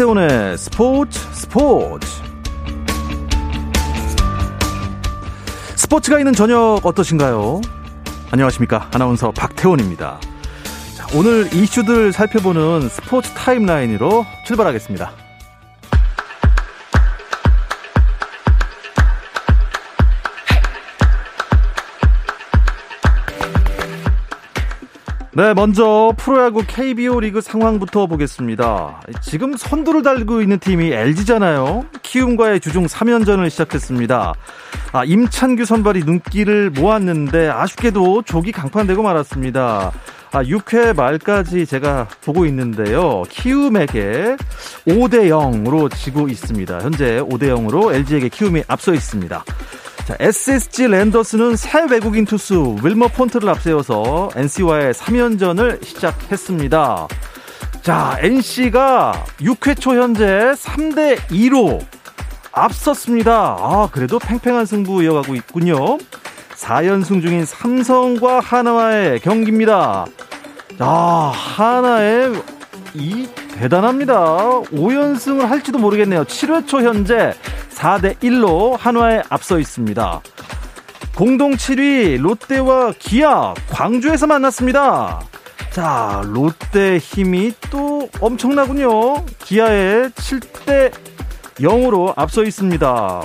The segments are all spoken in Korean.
박태훈의 스포츠 스포츠. 스포츠가 있는 저녁 어떠신가요? 안녕하십니까? 아나운서 박태훈입니다. 자, 오늘 이슈들 살펴보는 스포츠 타임라인으로 출발하겠습니다 네, 먼저 프로야구 KBO 리그 상황부터 보겠습니다. 지금 선두를 달고 있는 팀이 LG잖아요. 키움과의 주중 3연전을 시작했습니다. 아, 임찬규 선발이 눈길을 모았는데 아쉽게도 조기 강판되고 말았습니다. 아, 6회 말까지 제가 보고 있는데요. 키움에게 5대 0으로 지고 있습니다. 현재 5대 0으로 LG에게 키움이 앞서 있습니다. 자, SSG 랜더스는 새 외국인 투수 윌머 폰트를 앞세워서 NC와의 3연전을 시작했습니다. 자, NC가 6회 초 현재 3대 2로 앞섰습니다. 아, 그래도 팽팽한 승부 이어가고 있군요. 4연승 중인 삼성과 하나와의 경기입니다. 아, 하나의 이 대단합니다. 5연승을 할지도 모르겠네요. 7회 초 현재 4대 1로 한화에 앞서 있습니다. 공동 7위 롯데와 기아 광주에서 만났습니다. 자, 롯데 힘이 또 엄청나군요. 기아에 7대 0으로 앞서 있습니다.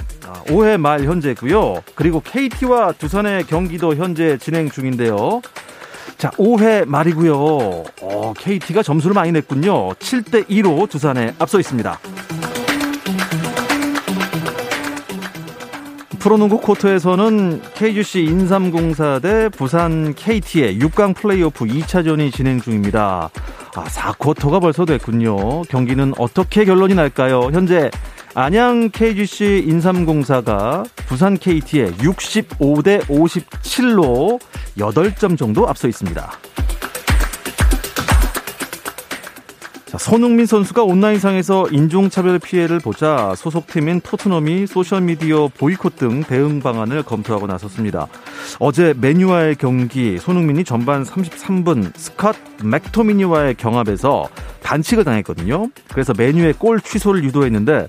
5회 말 현재고요. 그리고 KT와 두산의 경기도 현재 진행 중인데요. 자, 5회 말이고요. 어, KT가 점수를 많이 냈군요. 7대 2로 두산에 앞서 있습니다. 프로농구 코트에서는 KGC 인삼공사 대 부산 KT의 6강 플레이오프 2차전이 진행 중입니다. 아, 4쿼터가 벌써 됐군요. 경기는 어떻게 결론이 날까요? 현재 안양 KGC 인삼공사가 부산 KT에 65대 57로 8점 정도 앞서 있습니다. 자, 손흥민 선수가 온라인상에서 인종차별 피해를 보자 소속팀인 토트넘이 소셜미디어 보이콧 등 대응 방안을 검토하고 나섰습니다. 어제 메뉴와의 경기 손흥민이 전반 33분 스캇 맥토미니와의 경합에서 반칙을 당했거든요. 그래서 메뉴의 골 취소를 유도했는데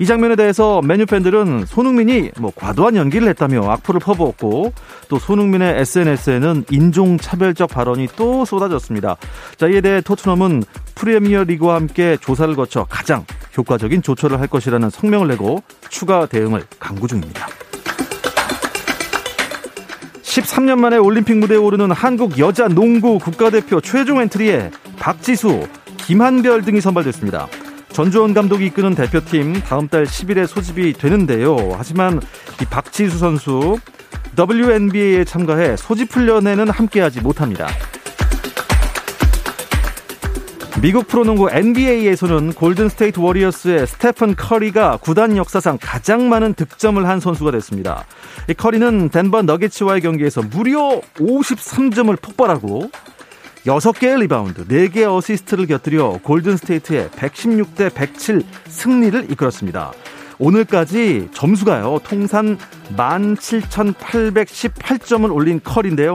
이 장면에 대해서 메뉴 팬들은 손흥민이 뭐 과도한 연기를 했다며 악플을 퍼부었고 또 손흥민의 SNS에는 인종차별적 발언이 또 쏟아졌습니다. 자, 이에 대해 토트넘은 프리미어 리그와 함께 조사를 거쳐 가장 효과적인 조처를 할 것이라는 성명을 내고 추가 대응을 강구 중입니다. 13년 만에 올림픽 무대에 오르는 한국 여자 농구 국가대표 최종 엔트리에 박지수, 김한별 등이 선발됐습니다. 전주원 감독이 이끄는 대표팀 다음 달 10일에 소집이 되는데요. 하지만 이 박지수 선수 WNBA에 참가해 소집 훈련에는 함께하지 못합니다. 미국 프로농구 NBA에서는 골든 스테이트 워리어스의 스테픈 커리가 구단 역사상 가장 많은 득점을 한 선수가 됐습니다. 이 커리는 덴버 너게츠와의 경기에서 무려 53점을 폭발하고 6개의 리바운드, 4개의 어시스트를 곁들여 골든스테이트의 116대 107 승리를 이끌었습니다. 오늘까지 점수가요, 통산 17,818점을 올린 커리인데요.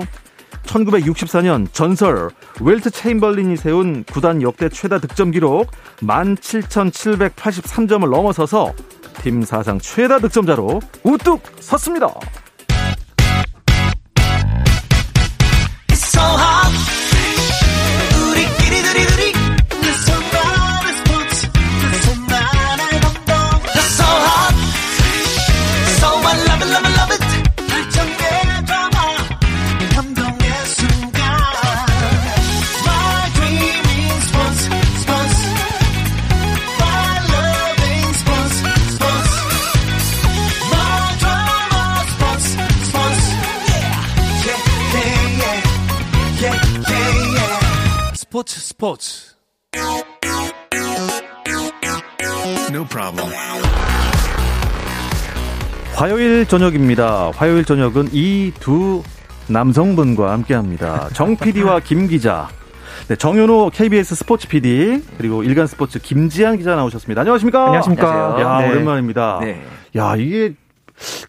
1964년 전설 윌트 체임벌린이 세운 구단 역대 최다 득점 기록 17,783점을 넘어서서 팀 사상 최다 득점자로 우뚝 섰습니다. 스포츠 스포츠 No problem. 화요일 저녁입니다. 화요일 저녁은 이 두 남성분과 함께합니다. 정 PD와 김 기자. 네, 정현호 KBS 스포츠 PD 그리고 일간 스포츠 김지한 기자 나오셨습니다. 안녕하십니까? 안녕하십니까? 야 네. 오랜만입니다. 네. 야 이게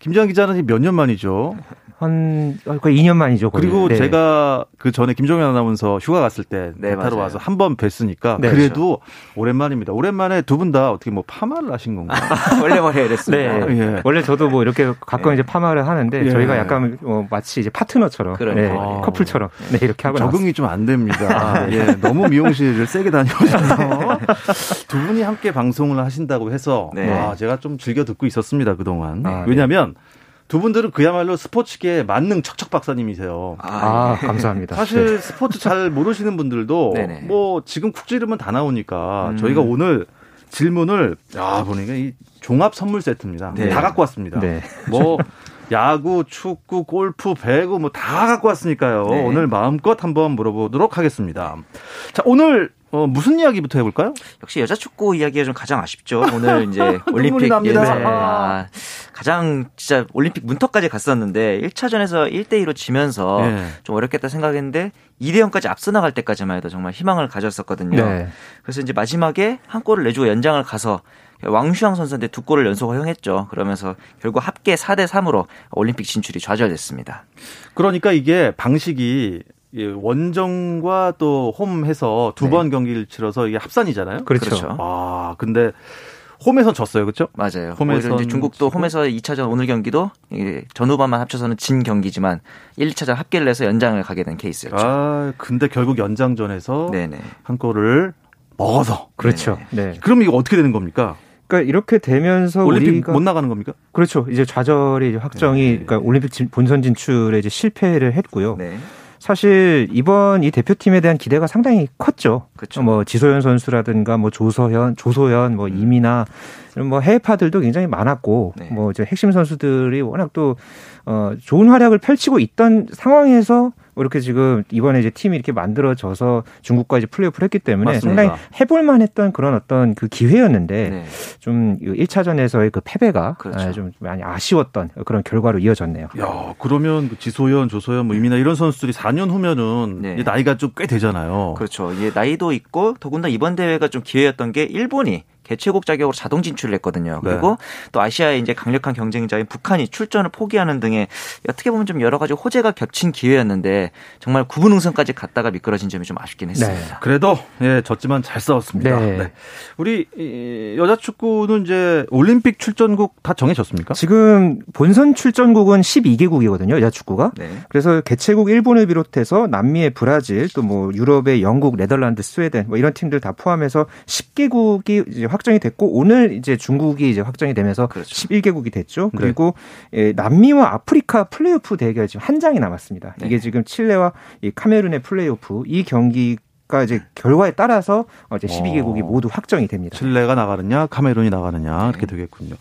김지한 기자는 몇 년 만이죠? 한 거의 2년 만이죠. 거의. 그리고 네. 제가 그 전에 김종현 아나운서 휴가 갔을 때 네, 타로 와서 한 번 뵀으니까 네, 그래도 그렇죠. 오랜만입니다. 오랜만에 두 분 다 어떻게 뭐 파마를 하신 건가요? 원래 머리 이랬습니다. 네. 예. 원래 저도 뭐 이렇게 가끔 예. 이제 파마를 하는데 예. 저희가 약간 뭐 마치 이제 파트너처럼 네. 아. 커플처럼 네, 이렇게 하고 적응이 좀 안 됩니다. 아, 예. 너무 미용실을 세게 다녀오셔서 두 분이 함께 방송을 하신다고 해서 네. 와, 제가 좀 즐겨 듣고 있었습니다 그동안. 아, 왜냐하면 네. 두 분들은 그야말로 스포츠계 만능 척척 박사님이세요. 아, 아 네. 감사합니다. 사실 네. 스포츠 잘 모르시는 분들도 네네. 뭐 지금 쿡 지르면 다 나오니까 음. 저희가 오늘 질문을 야 보니까 이 종합 선물 세트입니다. 네. 다 갖고 왔습니다. 네. 뭐 야구, 축구, 골프, 배구 뭐 다 갖고 왔으니까요. 네. 오늘 마음껏 한번 물어보도록 하겠습니다. 자, 오늘 어, 무슨 이야기부터 해볼까요? 역시 여자 축구 이야기가 좀 가장 아쉽죠. 오늘 이제 올림픽 예, 네. 아, 가장 진짜 올림픽 문턱까지 갔었는데 1차전에서 1대 2로 지면서 네. 좀 어렵겠다 생각했는데 2대 0까지 앞서 나갈 때까지만 해도 정말 희망을 가졌었거든요. 네. 그래서 이제 마지막에 한 골을 내주고 연장을 가서 왕슈왕 선수한테 두 골을 연속 허용했죠. 그러면서 결국 합계 4대 3으로 올림픽 진출이 좌절됐습니다. 그러니까 이게 방식이 예, 원정과 또 홈해서 두번 네. 경기를 치러서 이게 합산이잖아요. 그렇죠. 그렇죠. 아, 근데 홈에서 졌어요. 그렇죠? 맞아요. 홈에서 중국도 홈에서 2차전 오늘 경기도 전후반만 합쳐서는 진 경기지만 1차전 합계를 내서 연장을 가게 된 케이스였죠. 아, 근데 결국 연장전에서 네네. 한 골을 먹어서 그렇죠. 네. 그럼 이거 어떻게 되는 겁니까? 그러니까 이렇게 되면서 올림픽 우리가 못 나가는 겁니까? 그렇죠. 이제 좌절이 확정이 네. 그러니까 올림픽 본선 진출에 이제 실패를 했고요. 네. 사실 이번 이 대표팀에 대한 기대가 상당히 컸죠. 그렇죠. 뭐 지소연 선수라든가 뭐 조서현, 조소연, 뭐 음. 이미나 이런 뭐 해외파들도 굉장히 많았고 네. 뭐 이제 핵심 선수들이 워낙 또 어, 좋은 활약을 펼치고 있던 상황에서 뭐 이렇게 지금 이번에 이제 팀이 이렇게 만들어져서 중국과 이제 플레이오프를 했기 때문에 맞습니다. 상당히 해볼만 했던 그런 어떤 그 기회였는데 네. 좀 1차전에서의 그 패배가 그렇죠. 아, 좀 많이 아쉬웠던 그런 결과로 이어졌네요. 야, 그러면 그 지소연, 조소연, 뭐 이민아 이런 선수들이 4년 후면은 네. 나이가 좀 꽤 되잖아요. 그렇죠. 이게 나이도 있고 더군다나 이번 대회가 좀 기회였던 게 일본이 개최국 자격으로 자동 진출을 했거든요. 네. 그리고 네. 또 아시아의 이제 강력한 경쟁자인 북한이 출전을 포기하는 등의 어떻게 보면 좀 여러 가지 호재가 겹친 기회였는데 정말 구분 우승까지 갔다가 미끄러진 점이 좀 아쉽긴 했습니다. 네. 그래도 예, 졌지만 잘 싸웠습니다. 네. 네. 우리 여자 축구는 이제 올림픽 출전국 다 정해졌습니까? 지금 본선 출전국은 12개국이거든요. 여자 축구가. 네. 그래서 개최국 일본을 비롯해서 남미의 브라질 또 뭐 유럽의 영국, 네덜란드, 스웨덴 뭐 이런 팀들 다 포함해서 10개국이 이제 확정이 됐고 오늘 이제 중국이 이제 확정이 되면서 그렇죠. 11개국이 됐죠. 네. 그리고 네. 남미와 아프리카 플레이오프 대결 지금 한 장이 남았습니다. 네. 이게 지금 칠레와 이 카메룬의 플레이오프 이 경기 가 이제 결과에 따라서 이제 12개국이 어. 모두 확정이 됩니다. 칠레가 나가느냐, 카메룬이 나가느냐 이렇게 네. 되겠군요.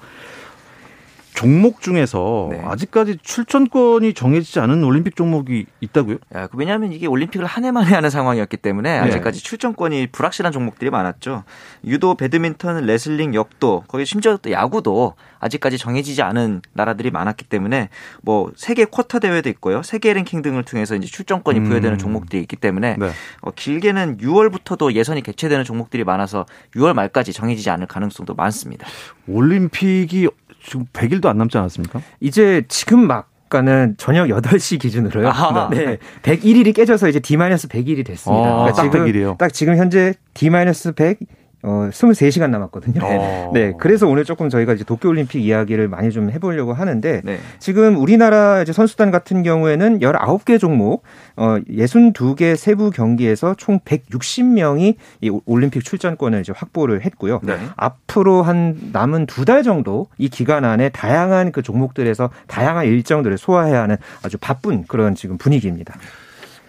종목 중에서 네. 아직까지 출전권이 정해지지 않은 올림픽 종목이 있다고요? 야, 그 왜냐하면 이게 올림픽을 한 해만에 하는 상황이었기 때문에 네. 아직까지 출전권이 불확실한 종목들이 많았죠. 유도, 배드민턴, 레슬링, 역도, 거기 심지어 또 야구도 아직까지 정해지지 않은 나라들이 많았기 때문에 뭐 세계 쿼터 대회도 있고요, 세계 랭킹 등을 통해서 이제 출전권이 음. 부여되는 종목들이 있기 때문에 네. 어, 길게는 6월부터도 예선이 개최되는 종목들이 많아서 6월 말까지 정해지지 않을 가능성도 많습니다. 올림픽이 지금 100일도 안 남지 않았습니까? 이제 지금 막 가는 저녁 8시 기준으로요. 아, 네. 101일이 깨져서 이제 D-100일이 됐습니다. 아, 그러니까 지금 100일이요? 딱 지금 현재 D-100 어, 23시간 남았거든요. 네. 네. 그래서 오늘 조금 저희가 이제 도쿄 올림픽 이야기를 많이 좀 해보려고 하는데, 네. 지금 우리나라 이제 선수단 같은 경우에는 19개 종목, 어, 62개 세부 경기에서 총 160명이 이 올림픽 출전권을 이제 확보를 했고요. 네. 앞으로 한 남은 두 달 정도 이 기간 안에 다양한 그 종목들에서 다양한 일정들을 소화해야 하는 아주 바쁜 그런 지금 분위기입니다.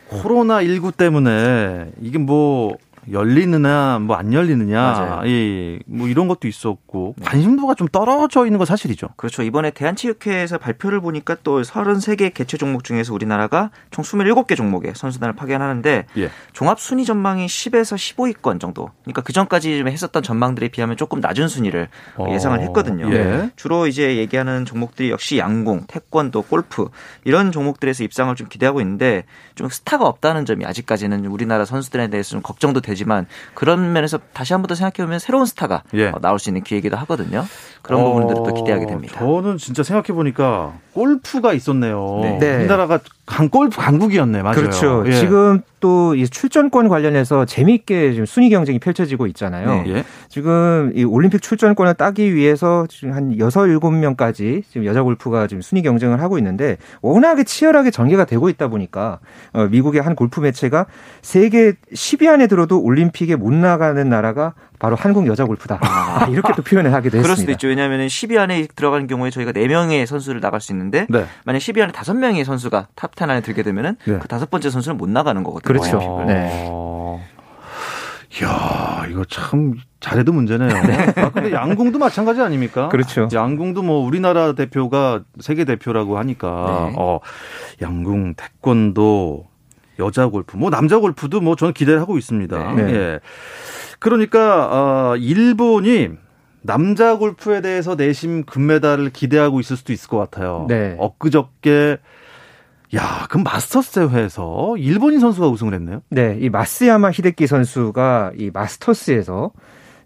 코로나 19 때문에 이게 뭐 열리느냐 뭐 안 열리느냐 예, 뭐 이런 것도 있었고 네. 관심도가 좀 떨어져 있는 건 사실이죠. 그렇죠. 이번에 대한체육회에서 발표를 보니까 또 33개 개최 종목 중에서 우리나라가 총 27개 종목에 선수단을 파견하는데 예. 종합 순위 전망이 10에서 15위권 정도. 그러니까 그 전까지 했었던 전망들에 비하면 조금 낮은 순위를 어. 예상을 했거든요. 예. 주로 이제 얘기하는 종목들이 역시 양궁, 태권도, 골프 이런 종목들에서 입상을 좀 기대하고 있는데 좀 스타가 없다는 점이 아직까지는 우리나라 선수들에 대해서 좀 걱정도 되죠. 되지만 그런 면에서 다시 한 번 더 생각해 보면 새로운 스타가 예. 어, 나올 수 있는 기회이기도 하거든요. 그런 어, 부분들을 또 기대하게 됩니다. 저는 진짜 생각해 보니까 골프가 있었네요. 네. 네. 우리나라가 강 골프 강국이었네, 맞아요. 그렇죠. 예. 지금 또 이 출전권 관련해서 재미있게 지금 순위 경쟁이 펼쳐지고 있잖아요. 네. 예. 지금 이 올림픽 출전권을 따기 위해서 지금 한 여섯 일곱 명까지 지금 여자 골프가 지금 순위 경쟁을 하고 있는데 워낙에 치열하게 전개가 되고 있다 보니까 어, 미국의 한 골프 매체가 세계 10위 안에 들어도 올림픽에 못 나가는 나라가 바로 한국 여자 골프다. 아, 이렇게 또 표현을 하기도 했습니다. 그럴 수도 있죠. 왜냐하면 10위 안에 들어가는 경우에 저희가 4명의 선수를 나갈 수 있는데 네. 만약 10위 안에 5명의 선수가 탑10 안에 들게 되면은 네. 그 다섯 번째 선수는 못 나가는 거거든요. 그렇죠. 네. 이야, 이거 참 잘해도 문제네요. 네. 아, 근데 양궁도 마찬가지 아닙니까? 그렇죠. 양궁도 뭐 우리나라 대표가 세계 대표라고 하니까 네. 어, 양궁, 태권도, 여자 골프, 뭐 남자 골프도 뭐 저는 기대를 하고 있습니다. 네. 예. 그러니까 어, 일본이 남자 골프에 대해서 내심 금메달을 기대하고 있을 수도 있을 것 같아요. 네. 엊그저께 야, 그럼 마스터스 대회에서 일본인 선수가 우승을 했네요. 네, 이 마스야마 히데키 선수가 이 마스터스에서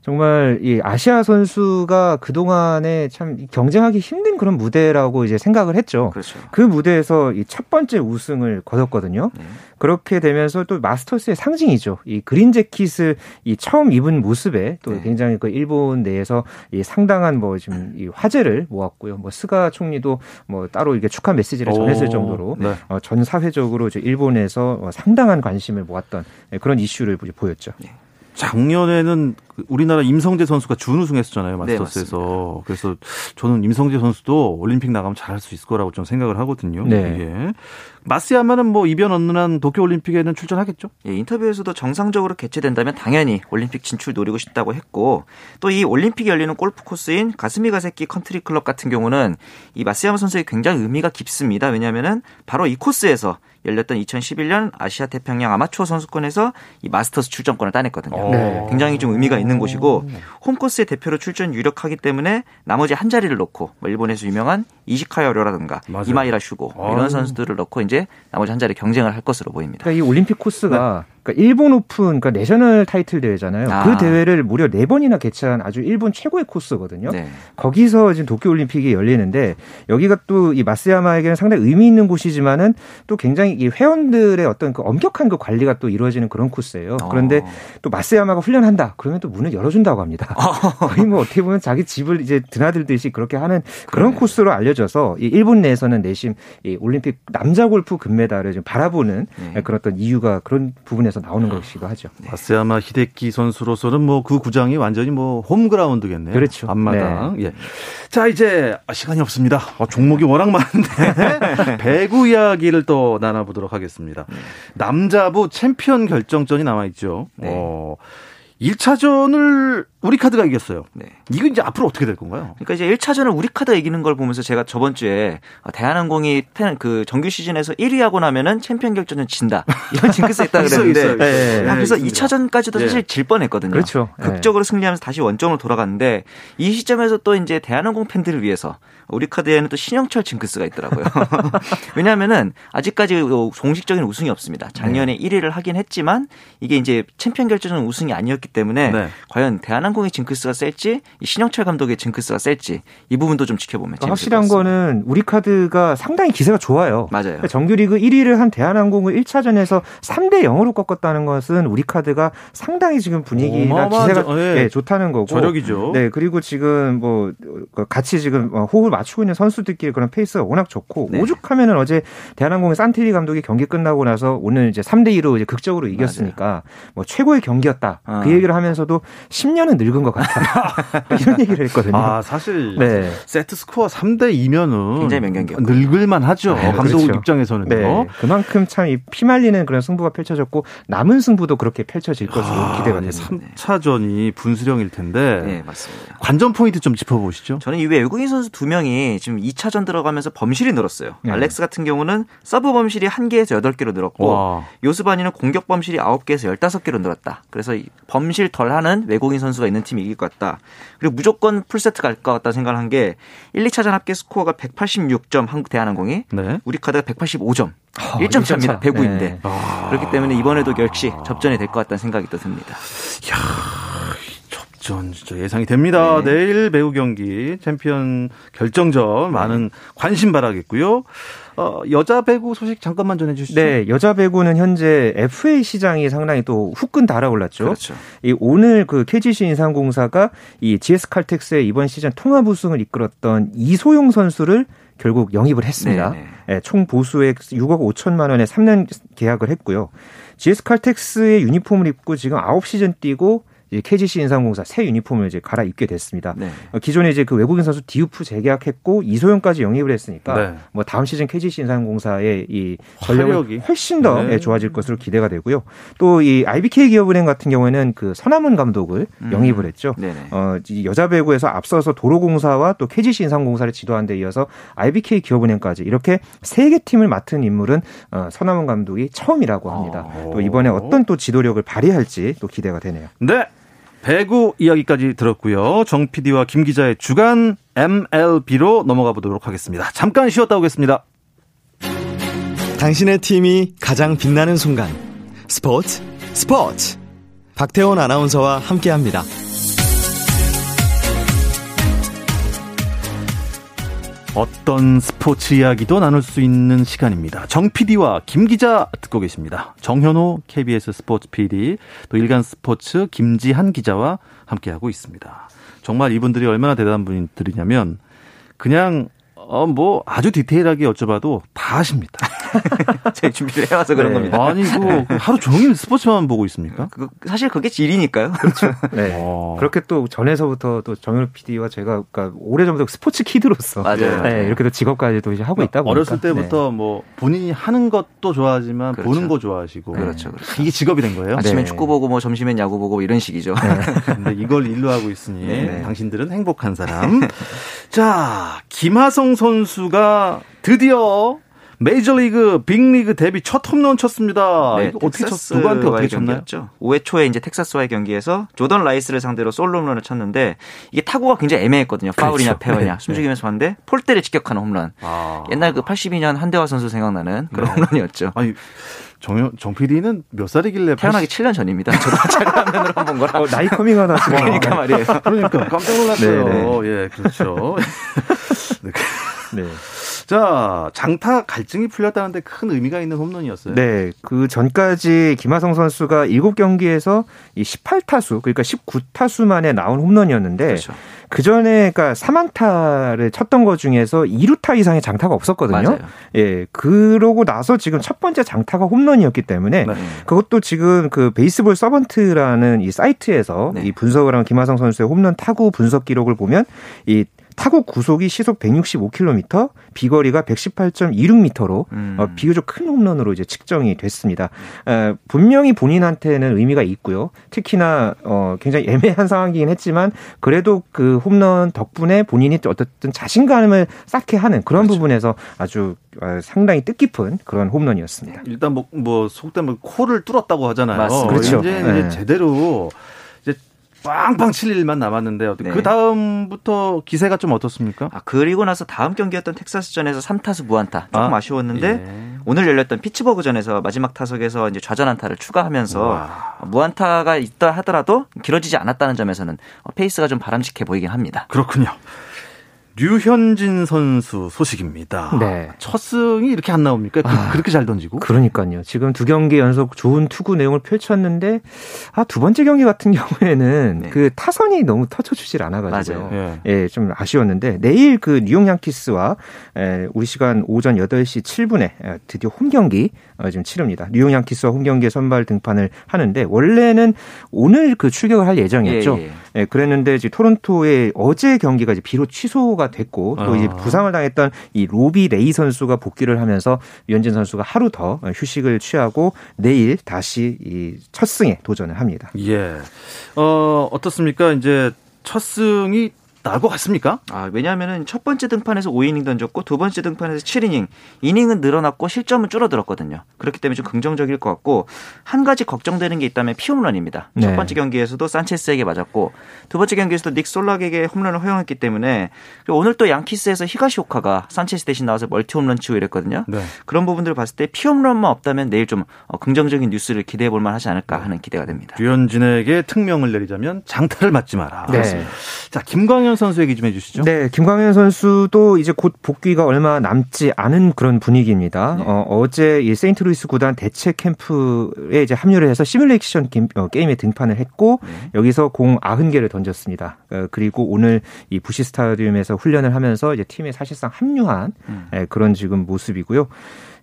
정말 이 아시아 선수가 그동안에 참 경쟁하기 힘든 그런 무대라고 이제 생각을 했죠. 그렇죠. 그 무대에서 이 첫 번째 우승을 거뒀거든요. 네. 그렇게 되면서 또 마스터스의 상징이죠. 이 그린 재킷을 이 처음 입은 모습에 또 네. 굉장히 그 일본 내에서 이 상당한 뭐 지금 이 화제를 모았고요. 뭐 스가 총리도 뭐 따로 이게 축하 메시지를 전했을 정도로 네. 어, 전 사회적으로 이제 일본에서 어, 상당한 관심을 모았던 그런 이슈를 보였죠. 네. 작년에는 그 우리나라 임성재 선수가 준우승했었잖아요 네, 마스터스에서. 네, 그래서 저는 임성재 선수도 올림픽 나가면 잘할 수 있을 거라고 좀 생각을 하거든요. 네. 예. 마쓰야마는 뭐 이변 없는 한 도쿄 올림픽에는 출전하겠죠? 예, 인터뷰에서도 정상적으로 개최된다면 당연히 올림픽 진출 노리고 싶다고 했고 또 이 올림픽이 열리는 골프 코스인 가스미 가세키 컨트리 클럽 같은 경우는 이 마쓰야마 선수의 굉장히 의미가 깊습니다. 왜냐하면은 바로 이 코스에서 열렸던 2011년 아시아 태평양 아마추어 선수권에서 이 마스터스 출전권을 따냈거든요. 네. 굉장히 좀 의미가 있는 곳이고 홈코스의 대표로 출전 유력하기 때문에 나머지 한 자리를 놓고 뭐 일본에서 유명한 이시카와 료라든가 이마히라 슈고 이런 선수들을 놓고 이제 나머지 한 자리 경쟁을 할 것으로 보입니다. 그러니까 이 올림픽 코스가 네. 그러니까 일본 오픈, 그러니까 내셔널 타이틀 대회잖아요. 아. 그 대회를 무려 네 번이나 개최한 아주 일본 최고의 코스거든요. 네. 거기서 지금 도쿄 올림픽이 열리는데 여기가 또 이 마쓰야마에게는 상당히 의미 있는 곳이지만은 또 굉장히 이 회원들의 어떤 그 엄격한 그 관리가 또 이루어지는 그런 코스예요. 어. 그런데 또 마쓰야마가 훈련한다. 그러면 또 문을 열어준다고 합니다. 거의 뭐 어떻게 보면 자기 집을 이제 드나들듯이 그렇게 하는 그런 그러네. 코스로 알려져서 이 일본 내에서는 내심 이 올림픽 남자 골프 금메달을 좀 바라보는 네. 그런 어떤 이유가 그런 부분에서 에서 나오는 것이기도 하죠. 네. 마쓰야마 히데키 선수로서는 뭐 그 구장이 완전히 뭐 홈그라운드겠네요. 그렇죠. 앞마당. 네. 예. 자 이제 시간이 없습니다. 어, 종목이 워낙 많은데 배구 이야기를 또 나눠보도록 하겠습니다. 네. 남자부 챔피언 결정전이 남아 있죠. 네. 어, 1차전을 우리 카드가 이겼어요. 네. 이거 이제 앞으로 어떻게 될 건가요? 그러니까 이제 1차전을 우리 카드가 이기는 걸 보면서 제가 저번 주에 대한항공이 그 정규 시즌에서 1위 하고 나면은 챔피언 결전은 진다. 이런 징크스 있다 그랬는데. 있어요, 있어요, 있어요. 네. 그래서 2차전까지도 사실 질 뻔했거든요. 그렇죠. 극적으로 승리하면서 다시 원점으로 돌아갔는데 이 시점에서 또 이제 대한항공 팬들을 위해서 우리 카드에는 또 신영철 징크스가 있더라고요. 왜냐하면은 아직까지 공식적인 우승이 없습니다. 작년에 네. 1위를 하긴 했지만 이게 이제 챔피언 결전은 우승이 아니었기 때문에 네. 과연 대한항공의 징크스가 셀지 신영철 감독의 징크스가 셀지 이 부분도 좀 지켜보면 그러니까 확실한 거는 우리 카드가 상당히 기세가 좋아요. 맞아요. 그러니까 정규리그 1위를 한 대한항공을 1차전에서 3대 0으로 꺾었다는 것은 우리 카드가 상당히 지금 분위기나 기세가 네. 네, 좋다는 거고. 저력이죠. 네 그리고 지금 뭐 같이 지금 호흡을 맞추고 있는 선수들끼리 그런 페이스가 워낙 좋고 네. 오죽하면은 어제 대한항공의 산틸리 감독이 경기 끝나고 나서 오늘 이제 3대 2로 이제 극적으로 이겼으니까 맞아요. 뭐 최고의 경기였다. 아. 그 얘기를 하면서도 10년은 늙은 것 같다. 이런 얘기를 했거든요. 아, 사실 네. 세트 스코어 3대 2면은 굉장히 명경기였고 늙을만 하죠. 네, 감독 그렇죠. 입장에서는 네. 그만큼 참 이 피말리는 그런 승부가 펼쳐졌고 남은 승부도 그렇게 펼쳐질 것으로 아, 기대가 됩니다. 3차전이 분수령일 텐데. 네, 맞습니다. 관전 포인트 좀 짚어 보시죠. 저는 이 외국인 선수 두 명이 명이 지금 2차전 들어가면서 범실이 늘었어요. 네. 알렉스 같은 경우는 서브 범실이 1개에서 8개로 늘었고 와. 요스바니는 공격 범실이 9개에서 15개로 늘었다. 그래서 범 범실 덜하는 외국인 선수가 있는 팀이 이길 것 같다. 그리고 무조건 풀세트 갈 것 같다 생각을 한 게 1, 2차전 합계 스코어가 186점 한국 대한항공이 네. 우리 카드가 185점. 아, 1점 차입니다. 배구인데. 네. 아. 그렇기 때문에 이번에도 역시 접전이 될 것 같다는 생각이 또 듭니다. 이야, 접전 진짜 예상이 됩니다. 네. 내일 배구 경기 챔피언 결정전 많은 관심 바라겠고요. 어, 여자 배구 소식 잠깐만 전해 주시죠. 네, 여자 배구는 현재 FA 시장이 상당히 또 후끈 달아올랐죠. 그렇죠. 이 오늘 그 KGC 인삼공사가 이 GS 칼텍스의 이번 시즌 통합 우승을 이끌었던 이소영 선수를 결국 영입을 했습니다. 네, 네, 총 보수액 6억 5천만 원에 3년 계약을 했고요. GS 칼텍스의 유니폼을 입고 지금 9시즌 뛰고 이제 KGC 인삼공사 새 유니폼을 이제 갈아입게 됐습니다. 네. 어, 기존에 이제 그 외국인 선수 디우프 재계약했고 이소영까지 영입을 했으니까 네. 뭐 다음 시즌 KGC 인삼공사의 이 전력이 훨씬 더 네. 예, 좋아질 것으로 기대가 되고요. 또 이 IBK 기업은행 같은 경우에는 그 선남은 감독을 음. 영입을 했죠. 어, 이 여자 배구에서 앞서서 도로공사와 또 KGC 인삼공사를 지도한 데 이어서 IBK 기업은행까지 이렇게 세 개 팀을 맡은 인물은 어, 선남은 감독이 처음이라고 합니다. 아. 또 이번에 어떤 또 지도력을 발휘할지 또 기대가 되네요. 네. 배구 이야기까지 들었고요. 정 PD와 김 기자의 주간 MLB로 넘어가 보도록 하겠습니다. 잠깐 쉬었다 오겠습니다. 당신의 팀이 가장 빛나는 순간. 스포츠, 스포츠. 박태원 아나운서와 함께합니다. 어떤 스포츠 이야기도 나눌 수 있는 시간입니다. 정 PD와 김 기자 듣고 계십니다. 정현호 KBS 스포츠 PD, 또 일간 스포츠 김지한 기자와 함께하고 있습니다. 정말 이분들이 얼마나 대단한 분들이냐면 그냥 어, 뭐 아주 디테일하게 여쭤봐도 다 아십니다. 제 준비를 해와서 그런 네. 겁니다. 아니, 그 하루 종일 스포츠만 보고 있습니까? 그, 사실 그게 질이니까요. 그렇죠. 네. 어. 그렇게 또 전에서부터 또 정현우 PD와 제가 그러니까 오래전부터 스포츠 키드로서 맞아요. 네, 이렇게 또 직업까지도 이제 하고 있다 보니까 어렸을 때부터 네. 뭐 본인이 하는 것도 좋아하지만 그렇죠. 보는 거 좋아하시고 그렇죠. 그렇죠. 이게 직업이 된 거예요. 아침엔 네. 축구 보고 뭐 점심엔 야구 보고 이런 식이죠. 네. 근데 이걸 일로 하고 있으니 네. 당신들은 행복한 사람. 자, 김하성 선수가 드디어 메이저리그 빅리그 데뷔 첫 홈런 쳤습니다. 네, 어떻게 쳤 누구한테 어떻게 쳤나요? 5회 초에 이제 텍사스와의 경기에서 조던 라일스를 상대로 솔로 홈런을 쳤는데 이게 타구가 굉장히 애매했거든요. 파울이냐 그렇죠. 페어냐 네. 숨죽이면서 봤는데 폴대를 직격하는 홈런. 아. 옛날 그 82년 한대화 선수 생각나는 그런 네. 홈런이었죠. 아니 정, 정 PD는 몇 살이길래 태어나기 80... 7년 전입니다. 저도 자료화면으로 한번 거라. 어, 나이 커밍아웃 지금. 그러니까 말이에요. 그러니까 깜짝 놀랐어요. 네네. 네. 예, 그렇죠. 네. 네. 자, 장타 갈증이 풀렸다는데 큰 의미가 있는 홈런이었어요. 네. 그 전까지 김하성 선수가 7경기에서 이 18타수, 그러니까 19타수 만에 나온 홈런이었는데 그렇죠. 그 전에 그러니까 3안타를 쳤던 것 중에서 2루타 이상의 장타가 없었거든요. 맞아요. 예. 그러고 나서 지금 첫 번째 장타가 홈런이었기 때문에 네. 그것도 지금 그 베이스볼 서번트라는 이 사이트에서 네. 이 분석을 한 김하성 선수의 홈런 타구 분석 기록을 보면 이 타고 구속이 시속 165km, 비거리가 118.26m로 음. 어, 비교적 큰 홈런으로 이제 측정이 됐습니다. 어, 분명히 본인한테는 의미가 있고요. 특히나 어, 굉장히 애매한 상황이긴 했지만 그래도 그 홈런 덕분에 본인이 어떻든 자신감을 쌓게 하는 그런 그렇죠. 부분에서 아주 어, 상당히 뜻깊은 그런 홈런이었습니다. 일단 뭐, 뭐 속되면 코를 뚫었다고 하잖아요. 맞습니다. 그렇죠. 이제, 이제 네. 제대로 빵빵 칠 일만 남았는데요. 네. 그 다음부터 기세가 좀 어떻습니까? 아, 그리고 나서 다음 경기였던 텍사스전에서 3타수 무안타 조금 아쉬웠는데 예. 오늘 열렸던 피츠버그전에서 마지막 타석에서 이제 좌전 안타를 추가하면서 와. 무안타가 있다 하더라도 길어지지 않았다는 점에서는 페이스가 좀 바람직해 보이긴 합니다. 그렇군요. 류현진 선수 소식입니다. 네. 첫 승이 이렇게 안 나옵니까? 그, 아, 렇게 잘 던지고. 그러니까요. 지금 두 경기 연속 좋은 투구 내용을 펼쳤는데 아, 두 번째 경기 같은 경우에는 네. 그 타선이 너무 터쳐주질 않아가지고요. 맞아요. 예. 예, 좀 아쉬웠는데 내일 그 뉴욕 양키스와 에, 우리 시간 오전 8시 7분에 드디어 홈 경기 어, 지금 치릅니다. 뉴욕 양키스와 홈 경기에 선발 등판을 하는데 원래는 오늘 그 출격을 할 예정이었죠. 예, 예. 예 그랬는데 지금 토론토의 어제 경기가 이제 비로 취소가 됐고 또 이제 아. 부상을 당했던 이 로비 레이 선수가 복귀를 하면서 유현진 선수가 하루 더 휴식을 취하고 내일 다시 이 첫 승에 도전을 합니다. 예. 어, 어떻습니까? 이제 첫 승이 나올 것 같습니까? 아, 왜냐하면 첫 번째 등판에서 5이닝 던졌고 두 번째 등판에서 7이닝, 이닝은 늘어났고 실점은 줄어들었거든요. 그렇기 때문에 좀 긍정적일 것 같고 한 가지 걱정되는 게 있다면 피홈런입니다. 네. 첫 번째 경기에서도 산체스에게 맞았고 두 번째 경기에서도 닉 솔락에게 홈런을 허용했기 때문에 오늘 또 양키스에서 히가시오카가 산체스 대신 나와서 multi 홈런 치고 이랬거든요. 네. 그런 부분들을 봤을 때 피홈런만 없다면 내일 좀 어, 긍정적인 뉴스를 기대해 볼 만 하지 않을까 하는 기대가 됩니다. 류현진에게 특명을 내리자면 장타를 맞지 마라. 네. 자, 김광현 선수 얘기 좀 해주시죠. 네, 김광현 선수도 이제 곧 복귀가 얼마 남지 않은 그런 분위기입니다. 네. 어, 제이 세인트루이스 구단 대체 캠프에 이제 합류를 해서 시뮬레이션 어, 게임에 등판을 했고 네. 여기서 공 90개를 던졌습니다. 어, 그리고 오늘 이 부시 스타디움에서 훈련을 하면서 이제 팀에 사실상 합류한 음. 예, 그런 지금 모습이고요.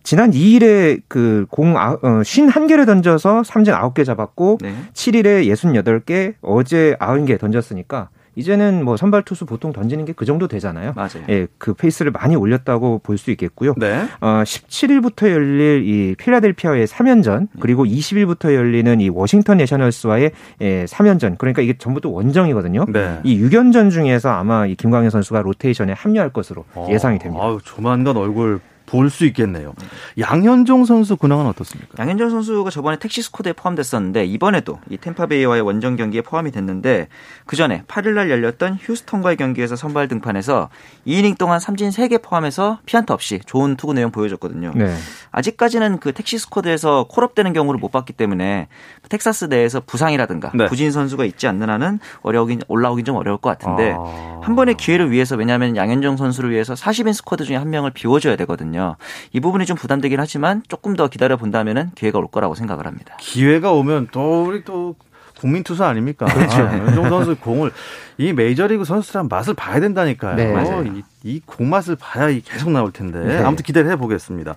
지난 2일에 그공 아, 어, 51개를 던져서 삼진 9개 잡았고 네. 7일에 68개, 어제 90개 던졌으니까 이제는 뭐 선발 투수 보통 던지는 게 그 정도 되잖아요. 맞아요. 예, 그 페이스를 많이 올렸다고 볼 수 있겠고요. 네. 어, 17일부터 열릴 이 필라델피아의 3연전 그리고 20일부터 열리는 이 워싱턴 내셔널스와의 예, 3연전 그러니까 이게 전부 또 원정이거든요. 네. 이 6연전 중에서 아마 이 김광현 선수가 로테이션에 합류할 것으로 어, 예상이 됩니다. 아유, 조만간 얼굴 볼 수 있겠네요. 양현종 선수 근황은 어떻습니까? 양현종 선수가 저번에 택시 squad에 포함됐었는데 이번에도 이 템파베이와의 원정 경기에 포함이 됐는데 그 전에 8일날 열렸던 휴스턴과의 경기에서 선발 등판해서 2이닝 동안 삼진 3개 포함해서 피안타 없이 좋은 투구 내용 보여줬거든요. 네. 아직까지는 그 택시 squad에서 call-up되는 경우를 못 봤기 때문에 텍사스 내에서 부상이라든가 네. 부진 선수가 있지 않는 한은 어려우긴 올라오긴 좀 어려울 것 같은데 아... 한 번의 기회를 위해서 왜냐하면 양현종 선수를 위해서 40인 squad 중에 한 명을 비워줘야 되거든요. 이 부분이 좀 부담되긴 하지만 조금 더 기다려 본다면은 기회가 올 거라고 생각을 합니다. 기회가 오면 또 우리 또 국민 투수 아닙니까? 그렇죠. 연종 선수 공을 이 메이저리그 선수랑 맛을 봐야 된다니까요. 네, 이, 이 공맛을 봐야 계속 나올 텐데 네. 아무튼 기대를 해보겠습니다.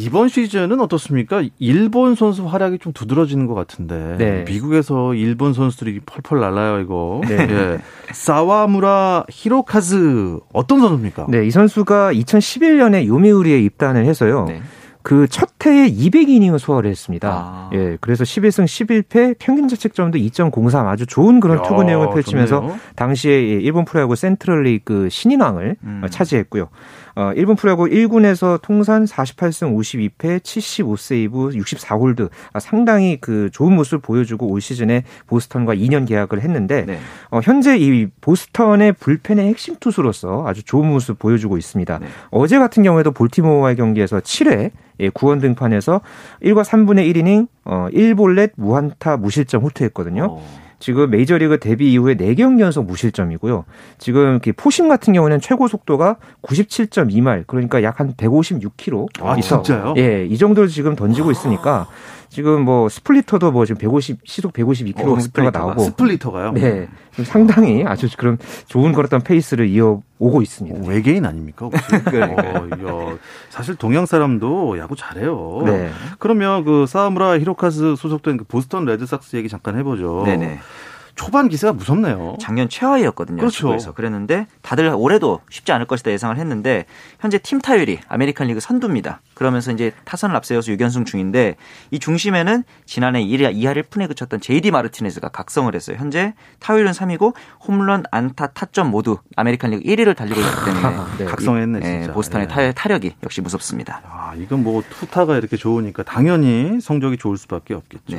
이번 시즌은 어떻습니까? 일본 선수 활약이 좀 두드러지는 것 같은데 네. 미국에서 일본 선수들이 펄펄 날라요 이거. 네. 예. 사와무라 히로카즈 어떤 선수입니까? 네, 이 선수가 2011년에 요미우리에 입단을 해서요. 네. 그첫 해에 200이닝을 소화를 했습니다. 아. 예, 그래서 11승 11패 평균 자책점도 2.03 아주 좋은 그런 투구 내용을 펼치면서 좋네요. 당시에 일본 프로야구 센트럴 리그 신인왕을 음. 차지했고요. 어, 일본 프로야구 1군에서 통산 48승 52패 75세이브 64홀드 아, 상당히 그 좋은 모습을 보여주고 올 시즌에 보스턴과 2년 계약을 했는데 네. 어, 현재 이 보스턴의 불펜의 핵심 투수로서 아주 좋은 모습 보여주고 있습니다. 네. 어제 같은 경우에도 볼티모어와의 경기에서 7회 예, 구원 등판에서 1과 3분의 1이닝 어 1볼넷 무안타 무실점 호투했거든요. 오. 어. 지금 메이저리그 데뷔 이후에 4경기 연속 무실점이고요. 지금 four-seam 같은 경우는 최고 속도가 97.2마일 그러니까 약 한 156km. 아, 진짜요? 예, 이 정도로 지금 던지고 있으니까 지금 뭐 splitter도 뭐 지금 150 시속 152km가 어, splitter가 나오고 splitter가요? 네. 상당히 아주 그런 좋은 걸었던 페이스를 이어 오고 있습니다. 어, 외계인 아닙니까? 어, 사실 동양 사람도 야구 잘해요. 네. 그러면 그 사와무라 히로카즈 소속된 그 보스턴 레드삭스 얘기 잠깐 해보죠. 네네. 초반 기세가 무섭네요. 작년 최하위였거든요. 그렇죠. 그래서 그랬는데 다들 올해도 쉽지 않을 것이다 예상을 했는데 현재 팀 타율이 아메리칸 리그 선두입니다. 그러면서 이제 타선을 앞세워서 6연승 중인데 이 중심에는 지난해 1위, 2할 1푼에 그쳤던 JD 마르티네즈가 각성을 했어요. 현재 타율은 3위고 홈런, 안타, 타점 모두 아메리칸 리그 1위를 달리고 있기 때문에 네, 각성했네 예, 진짜. 보스턴의 네. 타력이 역시 무섭습니다. 아, 이건 뭐 투타가 이렇게 좋으니까 당연히 성적이 좋을 수밖에 없겠죠.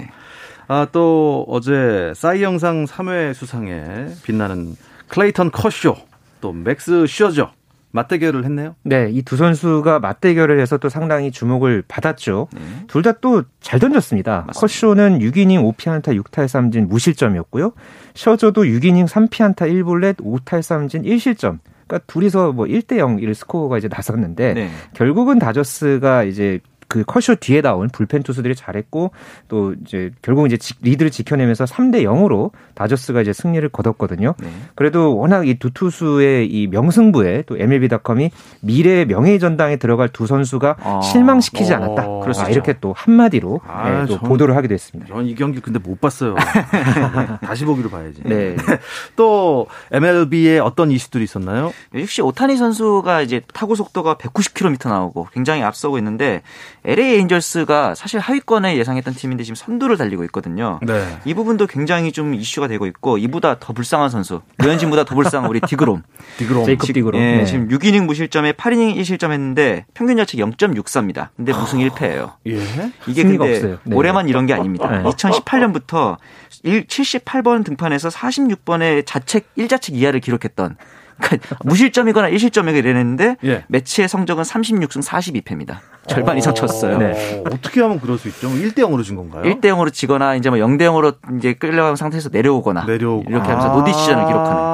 네. 아, 또 어제 사이영상 3회 수상에 빛나는 클레이턴 커쇼, 또 맥스 셔저 맞대결을 했네요. 네, 이 두 선수가 맞대결을 해서 또 상당히 주목을 받았죠. 네. 둘다 또 잘 던졌습니다. 맞습니다. 커쇼는 6이닝 5피안타 6탈삼진 무실점이었고요. 셔저도 6이닝 3피안타 1볼넷 5탈삼진 1실점. 그러니까 둘이서 뭐 1대 0 1 스코어가 이제 나섰는데 네. 결국은 다저스가 이제 그 컷쇼 뒤에 나온 불펜 투수들이 잘했고 또 이제 결국 이제 리드를 지켜내면서 3대 0으로 다저스가 이제 승리를 거뒀거든요. 네. 그래도 워낙 이 두 투수의 이 명승부에 또 MLB.com이 미래의 명예의 전당에 들어갈 두 선수가 아. 실망시키지 않았다. 어. 아, 이렇게 또 한마디로 아, 네, 또 전, 보도를 하기도 했습니다. 전 이 경기 근데 못 봤어요. 다시 보기로 봐야지. 네. 또 MLB에 어떤 이슈들이 있었나요? 역시 오타니 선수가 이제 타구 속도가 190km 나오고 굉장히 앞서고 있는데 LA 에인절스가 사실 하위권에 예상했던 팀인데 지금 선두를 달리고 있거든요. 네. 이 부분도 굉장히 좀 이슈가 되고 있고 이보다 더 불쌍한 선수, 류현진보다 더 불쌍한 우리 디그롬. 디그롬. 제이컵 디그롬. 예, 네. 지금 6이닝 무실점에 8이닝 1실점 했는데 평균 자책 0.64입니다. 근데 무승 1패예요. 예? 이게 근데 없어요. 네. 올해만 이런 게 아닙니다. 네. 2018년부터 78번 등판에서 46번의 자책 1자책 이하를 기록했던 그러니까 무실점이거나 1실점이거나 이랬는데 예. 매치의 성적은 36승 42패입니다. 절반 이상 쳤어요. 네. 어떻게 하면 그럴 수 있죠? 1대 0으로 진 건가요? 1대 0으로 지거나 이제 뭐 0대 0으로 이제 끌려간 상태에서 내려오거나 내려오고. 이렇게 하면서 아. 노디시전을 기록하는.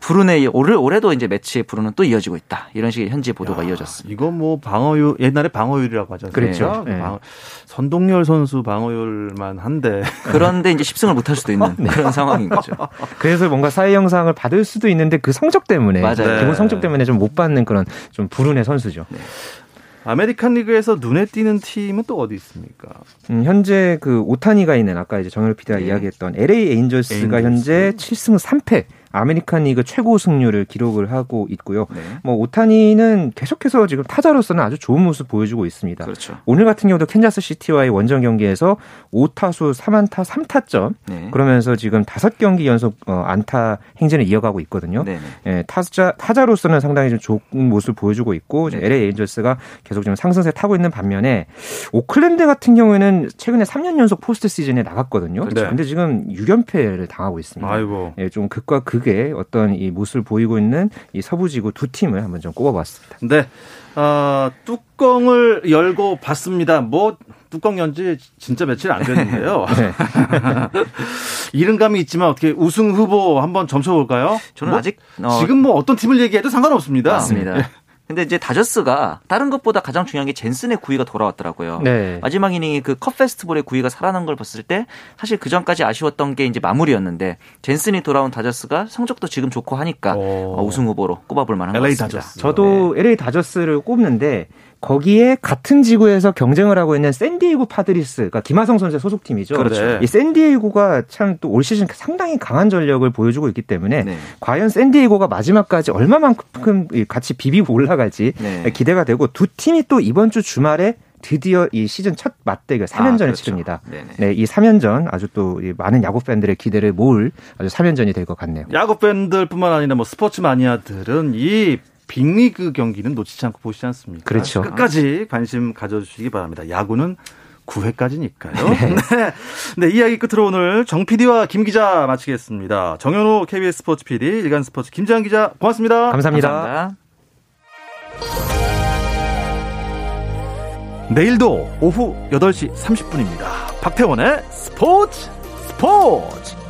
브루네 올해 올해도 이제 매치의 브루는 또 이어지고 있다. 이런 식의 현지 보도가 야, 이어졌습니다. 이건 뭐 방어율 옛날에 방어율이라고 하잖아요. 그렇죠. 네. 방어, 선동열 선수 방어율만 한데 그런데 이제 10승을 못할 수도 있는 네. 그런 상황인 거죠. 그래서 뭔가 사회 영상을 받을 수도 있는데 그 성적 때문에 맞아요. 기본 성적 때문에 좀 못 받는 그런 좀 불운의 선수죠. 네. 아메리칸 리그에서 눈에 띄는 팀은 또 어디 있습니까? 음, 현재 그 오타니가 있는 아까 이제 정열 PD가 네. 이야기했던 LA 에인절스가 에인절스. 현재 7승 3패 아메리칸 리그 최고 승률을 기록을 하고 있고요. 네. 뭐 오타니는 계속해서 지금 타자로서는 아주 좋은 모습 보여주고 있습니다. 그렇죠. 오늘 같은 경우도 캔자스 시티와의 원정 경기에서 5타수 3안타 3타점 네. 그러면서 지금 5경기 연속 어, 안타 행진을 이어가고 있거든요. 네. 예, 타자 타자로서는 상당히 좀 좋은 모습을 보여주고 있고 네. LA 에인절스가 계속 지금 상승세 타고 있는 반면에 오클랜드 같은 경우에는 최근에 3년 연속 포스트 시즌에 나갔거든요. 그렇죠. 근데 지금 6연패를 당하고 있습니다. 아이고. 예, 좀 극과 극 극의 어떤 이 모습을 보이고 있는 이 서부지구 두 팀을 한번 좀 꼽아봤습니다. 네. 어, 뚜껑을 열고 봤습니다. 뭐 뚜껑 연지 진짜 며칠 안 됐는데요. 네. 이른감이 있지만 어떻게 우승 후보 한번 점쳐볼까요? 저는 뭐, 아직 어... 지금 뭐 어떤 팀을 얘기해도 상관없습니다. 맞습니다. 네. 근데 이제 다저스가 다른 것보다 가장 중요한 게 젠슨의 구위가 돌아왔더라고요. 네. 마지막 이닝이 그 컷 패스트볼의 구위가 살아난 걸 봤을 때 사실 그 전까지 아쉬웠던 게 이제 마무리였는데 젠슨이 돌아온 다저스가 성적도 지금 좋고 하니까 오. 어, 우승 후보로 꼽아볼 만한 LA 것 같습니다. 다저스. 저도 네. LA 다저스를 꼽는데 거기에 같은 지구에서 경쟁을 하고 있는 샌디에이고 파드리스, 그러니까 김하성 선수의 소속팀이죠. 그렇죠. 이 샌디에이고가 참 또 올 시즌 상당히 강한 전력을 보여주고 있기 때문에 네. 과연 샌디에이고가 마지막까지 얼마만큼 같이 비비고 올라갈지 네. 기대가 되고 두 팀이 또 이번 주 주말에 드디어 이 시즌 첫 맞대결 3연전을 아, 그렇죠. 치릅니다. 네네. 네, 이 3연전 아주 또 많은 야구 팬들의 기대를 모을 아주 3연전이 될 것 같네요. 야구 팬들뿐만 아니라 뭐 스포츠 마니아들은 이 빅리그 경기는 놓치지 않고 보시지 않습니까? 그렇죠. 끝까지 관심 가져주시기 바랍니다. 야구는 9회까지니까요. 네. 네. 네. 이야기 끝으로 오늘 정 PD와 김 기자 마치겠습니다. 정현호 KBS 스포츠 PD, 일간 스포츠 김재환 기자 고맙습니다. 감사합니다. 감사합니다. 내일도 오후 8시 30분입니다. 박태원의 스포츠 스포츠!